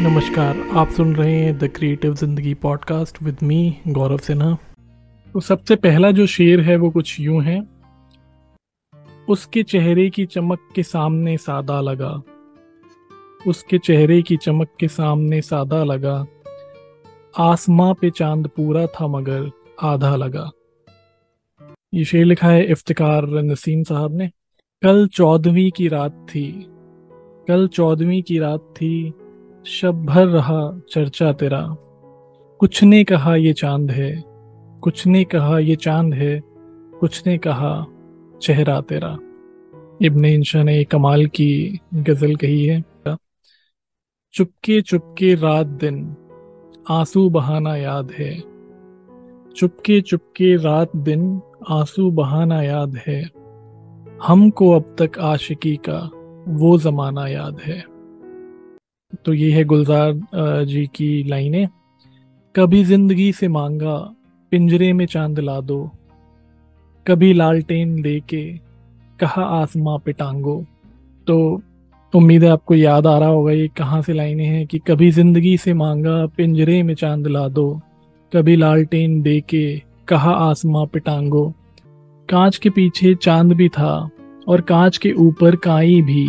नमस्कार, आप सुन रहे हैं the creative Zindagi podcast with me Gaurav Sinha. तो सबसे पहला जो शेर है, वो कुछ यूँ है। उसके चेहरे की चमक के सामने सादा लगा। उसके चेहरे की चमक के सामने सादा लगा। आसमां पे चाँद पूरा था, मगर आधा लगा। ये शेर लिखा है इफ्तिकार नसीम साहब ने। कल चौदहवीं की रात थी। कल चौदहवीं की रात थी, शब भर रहा चर्चा तेरा। कुछ ने कहा ये चाँद है, कुछ ने कहा ये चाँद है, कुछ ने कहा चेहरा तेरा। इब्ने इंशा ने कमाल की गज़ल कही है। चुपके चुपके रात दिन, आँसू बहाना याद है। चुपके चुपके रात दिन, आँसू बहाना याद है। हमको अब तक आशिकी का वो जमाना याद है। तो ये है गुलजार जी की लाइनें। कभी ज़िंदगी से मांगा, पिंजरे में चाँद ला दो। कभी लालटेन लेके कहा आसमां पे टांगो। तो उम्मीद है आपको याद आ रहा होगा ये कहाँ से लाइनें हैं कि कभी ज़िंदगी से मांगा, पिंजरे में चाँद ला दो। कभी लालटेन दे के कहा आसमां पे टांगो। कांच के पीछे चाँद भी था और कांच के ऊपर काई भी।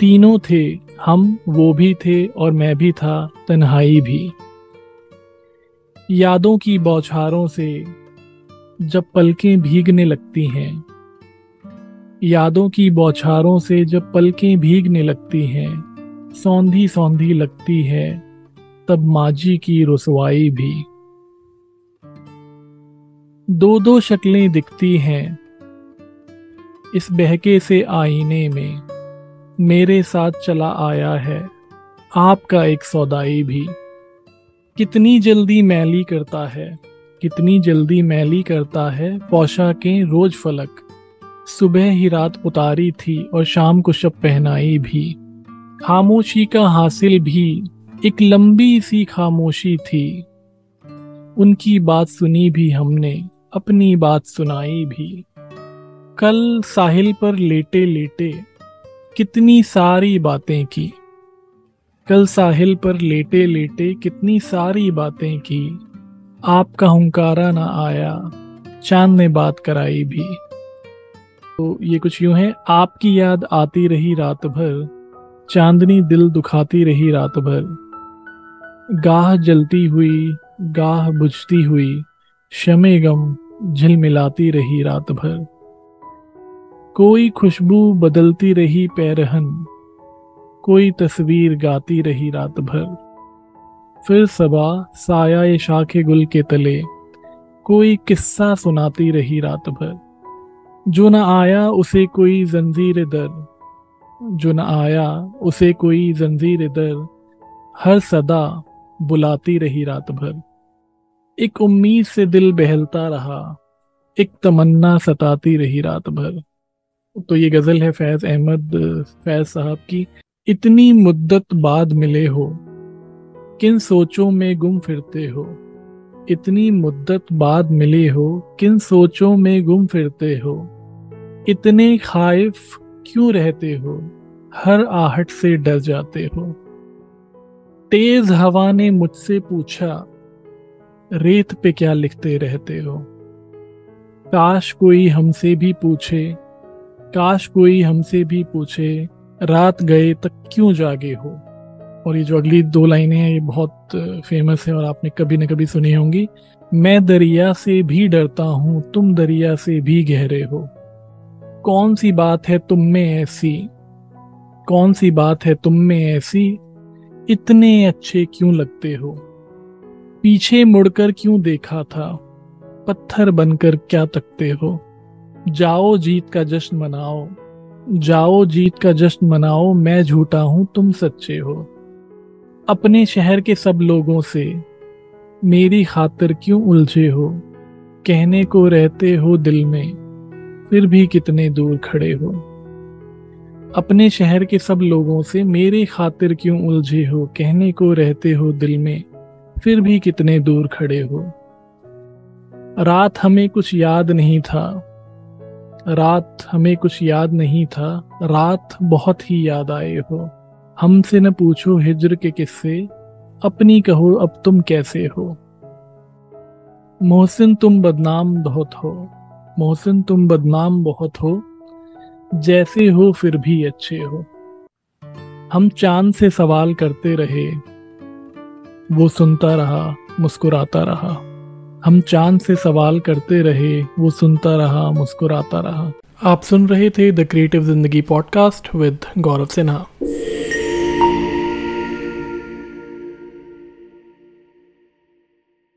तीनों थे, हम, वो भी थे और मैं भी था, तन्हाई भी। यादों की बौछारों से जब पलकें भीगने लगती हैं। यादों की बौछारों से जब पलकें भीगने लगती हैं। सौंधी सौंधी लगती है, तब माजी की रसवाई भी। दो दो शक्लें दिखती हैं इस बहके से आईने में मेरे साथ चला आया है। आपका एक सौदाई भी। कितनी जल्दी मैली करता है, कितनी जल्दी मैली करता है पोशाकें रोज फलक। सुबह ही रात उतारी थी और शाम को शब पहनाई भी। खामोशी का हासिल भी, एक लंबी सी खामोशी थी। उनकी बात सुनी भी हमने, अपनी बात सुनाई भी। कल साहिल पर लेटे लेटे कितनी सारी बातें की। कल साहिल पर लेटे लेटे कितनी सारी बातें की। आपका हुंकारा ना आया, चाँद ने बात कराई भी। तो ये कुछ यूँ है, आपकी याद आती रही रात भर चांदनी दिल दुखाती रही रात भर गाह जलती हुई, गाह बुझती हुई, शमे गम झिलमिलाती रही रात भर कोई खुशबू बदलती रही पैरहन, कोई तस्वीर गाती रही रात भर फिर सबा साया शाखे गुल के तले, कोई किस्सा सुनाती रही रात भर जो न आया उसे कोई जंजीर दर, जो न आया उसे कोई जंजीर दर, हर सदा बुलाती रही रात भर एक उम्मीद से दिल बहलता रहा, एक तमन्ना सताती रही रात भर तो ये गज़ल है फैज अहमद, फैज साहब की। इतनी मुद्दत बाद मिले हो, किन सोचों में गुम फिरते हो? इतनी मुद्दत बाद मिले हो, किन सोचों में गुम फिरते हो? इतने खाइफ क्यों रहते हो? हर आहट से डर जाते हो। तेज हवा ने मुझसे पूछा, रेत पे क्या लिखते रहते हो? काश कोई हमसे भी पूछे काश कोई हमसे भी पूछे, रात गए तक क्यों जागे हो? और ये जो अगली दो लाइनें हैं, ये बहुत फ़ेमस है और आपने कभी ना कभी सुनी होंगी। मैं दरिया से भी डरता हूँ, तुम दरिया से भी गहरे हो। कौन सी बात है तुम में ऐसी? कौन सी बात है तुम में ऐसी? इतने अच्छे क्यों लगते हो? पीछे मुड़कर क्यों देखा था? पत्थर बनकर क्या तकते हो? जाओ जीत का जश्न मनाओ। जाओ जीत का जश्न मनाओ, मैं झूठा हूँ, तुम सच्चे हो। अपने शहर के सब लोगों से, मेरी खातिर क्यों उलझे हो? कहने को रहते हो दिल में, फिर भी कितने दूर खड़े हो? अपने शहर के सब लोगों से, मेरी खातिर क्यों उलझे हो? कहने को रहते हो दिल में, फिर भी कितने दूर खड़े हो? रात हमें कुछ याद नहीं था। रात हमें कुछ याद नहीं था। रात बहुत ही याद आए हो। हमसे न पूछो हिजर के किस्से। अपनी कहो अब तुम कैसे हो। मोहसिन तुम बदनाम बहुत हो। मोहसिन तुम बदनाम बहुत हो। जैसे हो फिर भी अच्छे हो। हम चाँद से सवाल करते रहे। वो सुनता रहा, मुस्कुराता रहा। हम चाँद से सवाल करते रहे, वो सुनता रहा, मुस्कुराता रहा। आप सुन रहे थे the creative Zindagi podcast with Gaurav Sinha